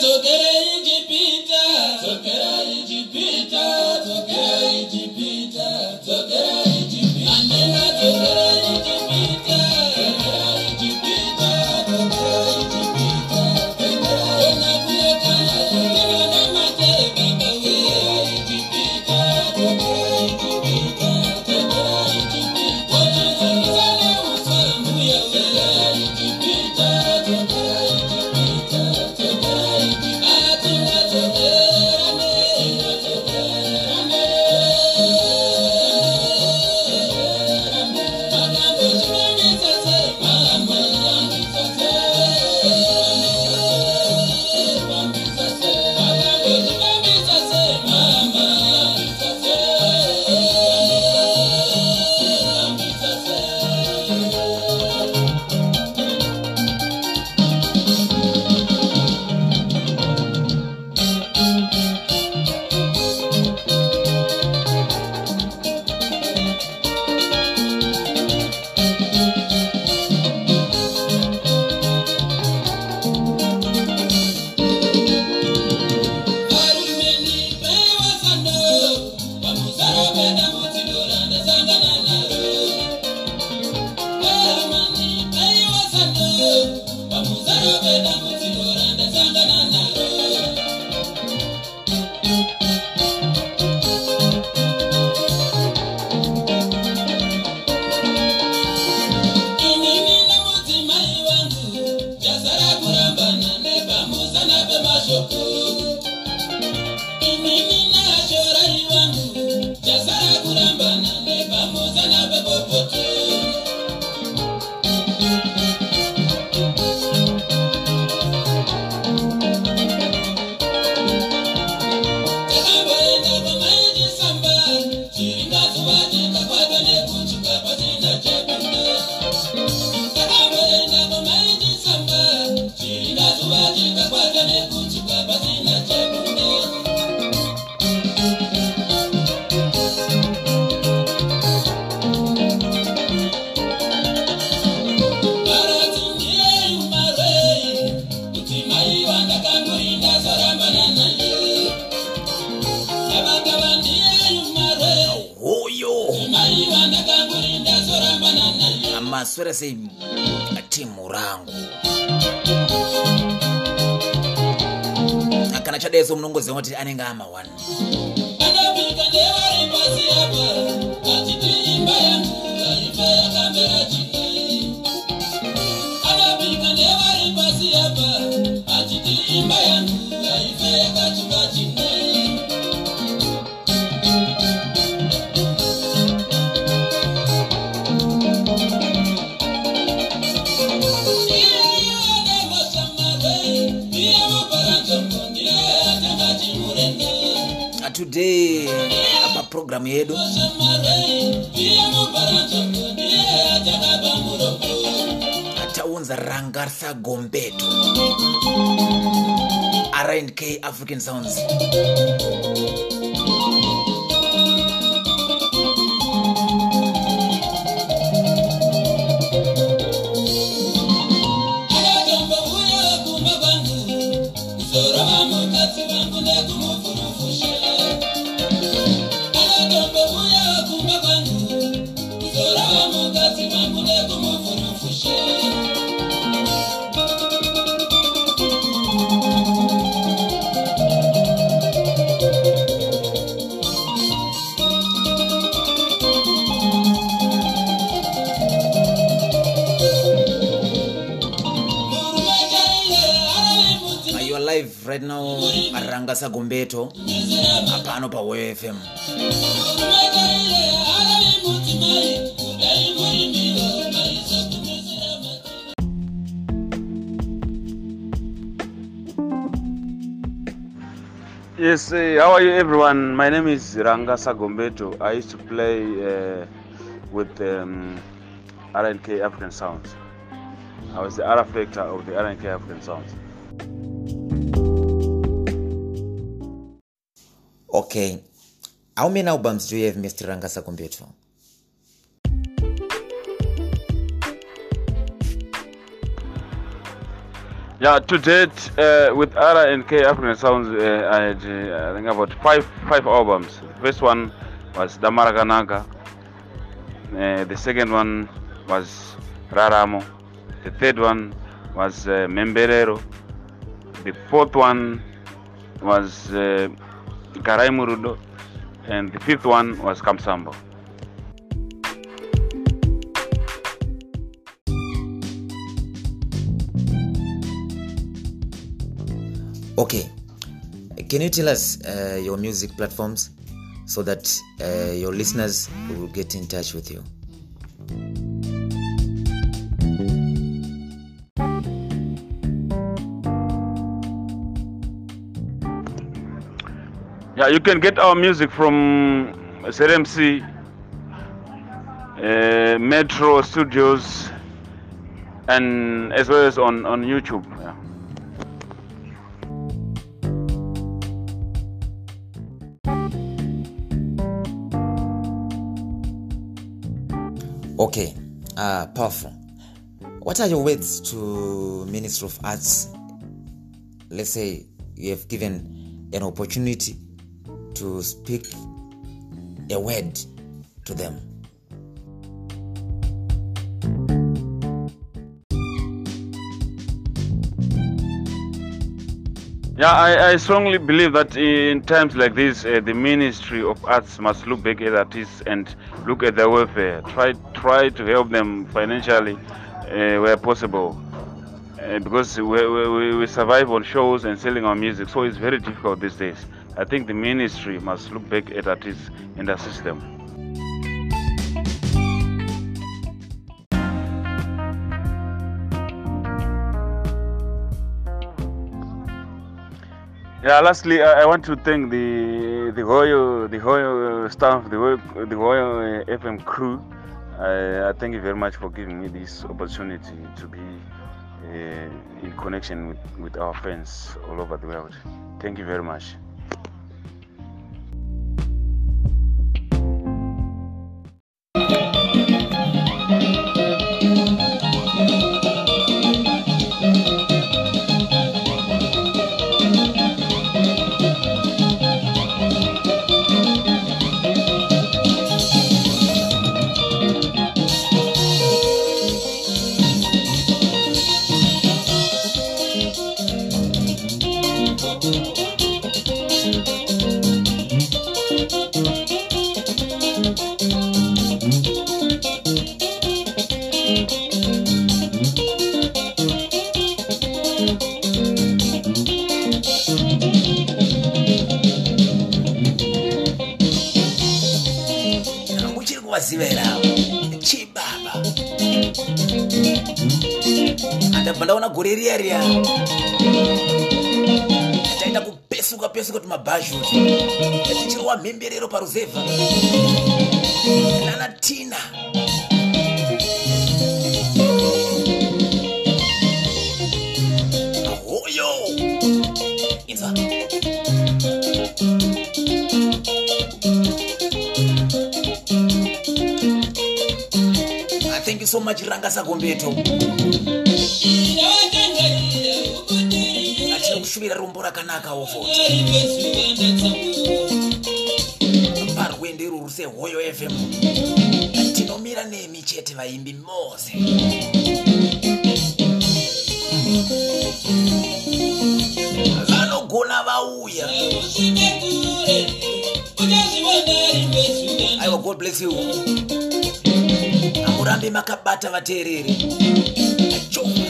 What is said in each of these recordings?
Sotere Jupiter. Sotere maswera sei timu rangu kana chadeso munongoziva kuti anenge amawani mundaramo yedu. Ataunza rangarisa gombeto rnk african sounds. sagombeto hapano pawefm Yes, uh, how are you everyone? My name is Ranga Sagombeto. I used to play uh, with um, RNK African Sounds. I was the R factor of the RNK African Sounds. Okay. How many albums do you have, Mr. Rangasa Kumbeto? Yeah, to date, uh, with Ara and K African Sounds, uh, I had uh, I think about five five albums. The first one was Damarakanaka. Uh, the second one was Raramo. The third one was uh, Memberero. The fourth one was. Uh, Karai Murudo. And the fifth one was Kamsambo. Okay. Can you tell us uh, your music platforms so that uh, your listeners will get in touch with you? Yeah, you can get our music from SRMC, uh, Metro Studios, and as well as on, on YouTube. Yeah. Okay. Uh, powerful. What are your words to Minister of Arts? Let's say you have given an opportunity to speak a word to them. Yeah, I, I strongly believe that in times like this, uh, the Ministry of Arts must look back at artists and look at their welfare. Try try to help them financially uh, where possible. Uh, because we, we, we survive on shows and selling our music, so it's very difficult these days. I think the ministry must look back at artists and assist them. Yeah, lastly, I, I want to thank the the Royal the Royal staff, the Royal, the Royal uh, FM crew. I, I thank you very much for giving me this opportunity to be uh, in connection with, with our fans all over the world. Thank you very much. Andabva ndaona gore riya riya taenda kupesuka pesuka tumabhazhuti tichirwa mhemberero paruzevha nana tina So much rangasa gombeto achiri kushuvira rombo rakanaka ofoti parwende ruru sehoyo fm tinomira nemi chete vaimbi mose. Vanogona vauya. Aiwa god bless you amurambe makabata vateereri. Achoka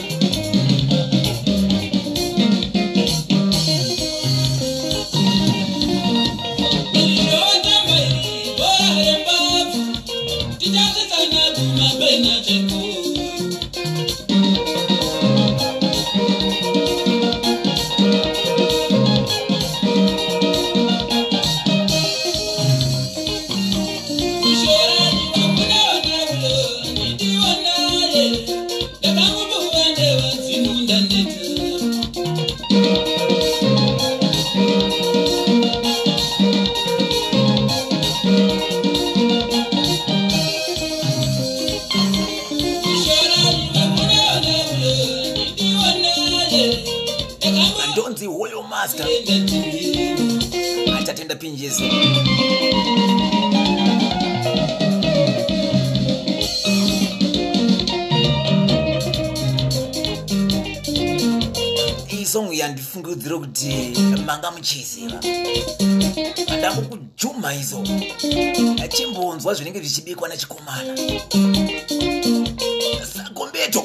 master achatenda pinjezo iyi song yandifungidzira kuti manga muchiziva. Ndakukujuma izo achimbonzwa zvinenge zvichibikwa nachikomana. Sagombeto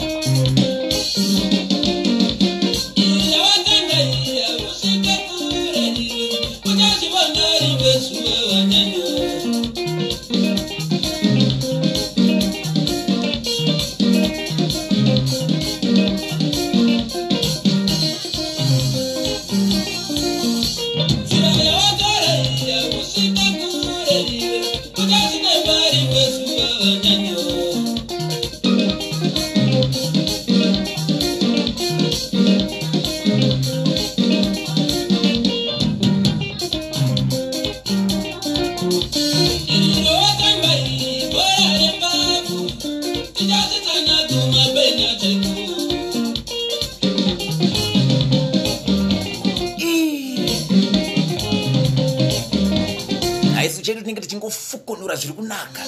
tinenge tichingofukunura zviri kunaka.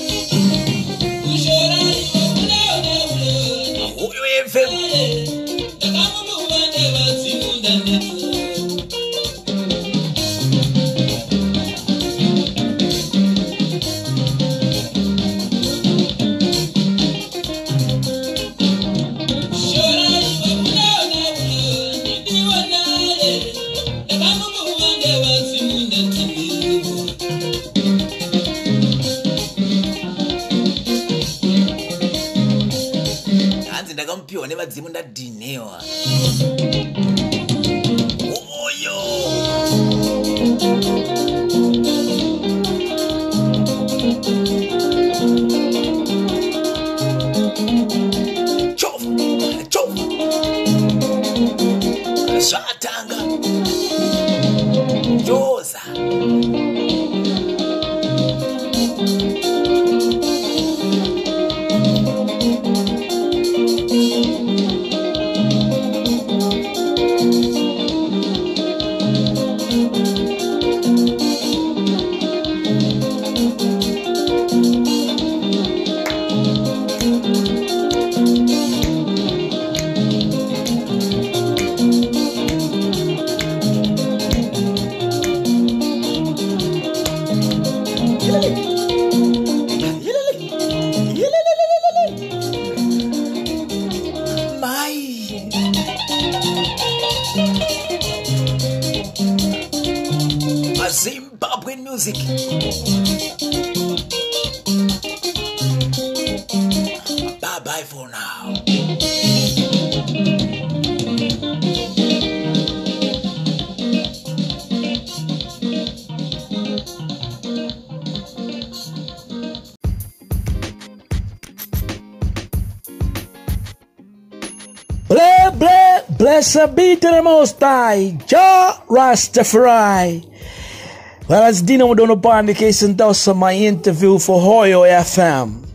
Hoyo fm blessed be to the Most High, Jah Rastafari. Well, as Dino Donopandi case and thus my interview for Hoyo FM.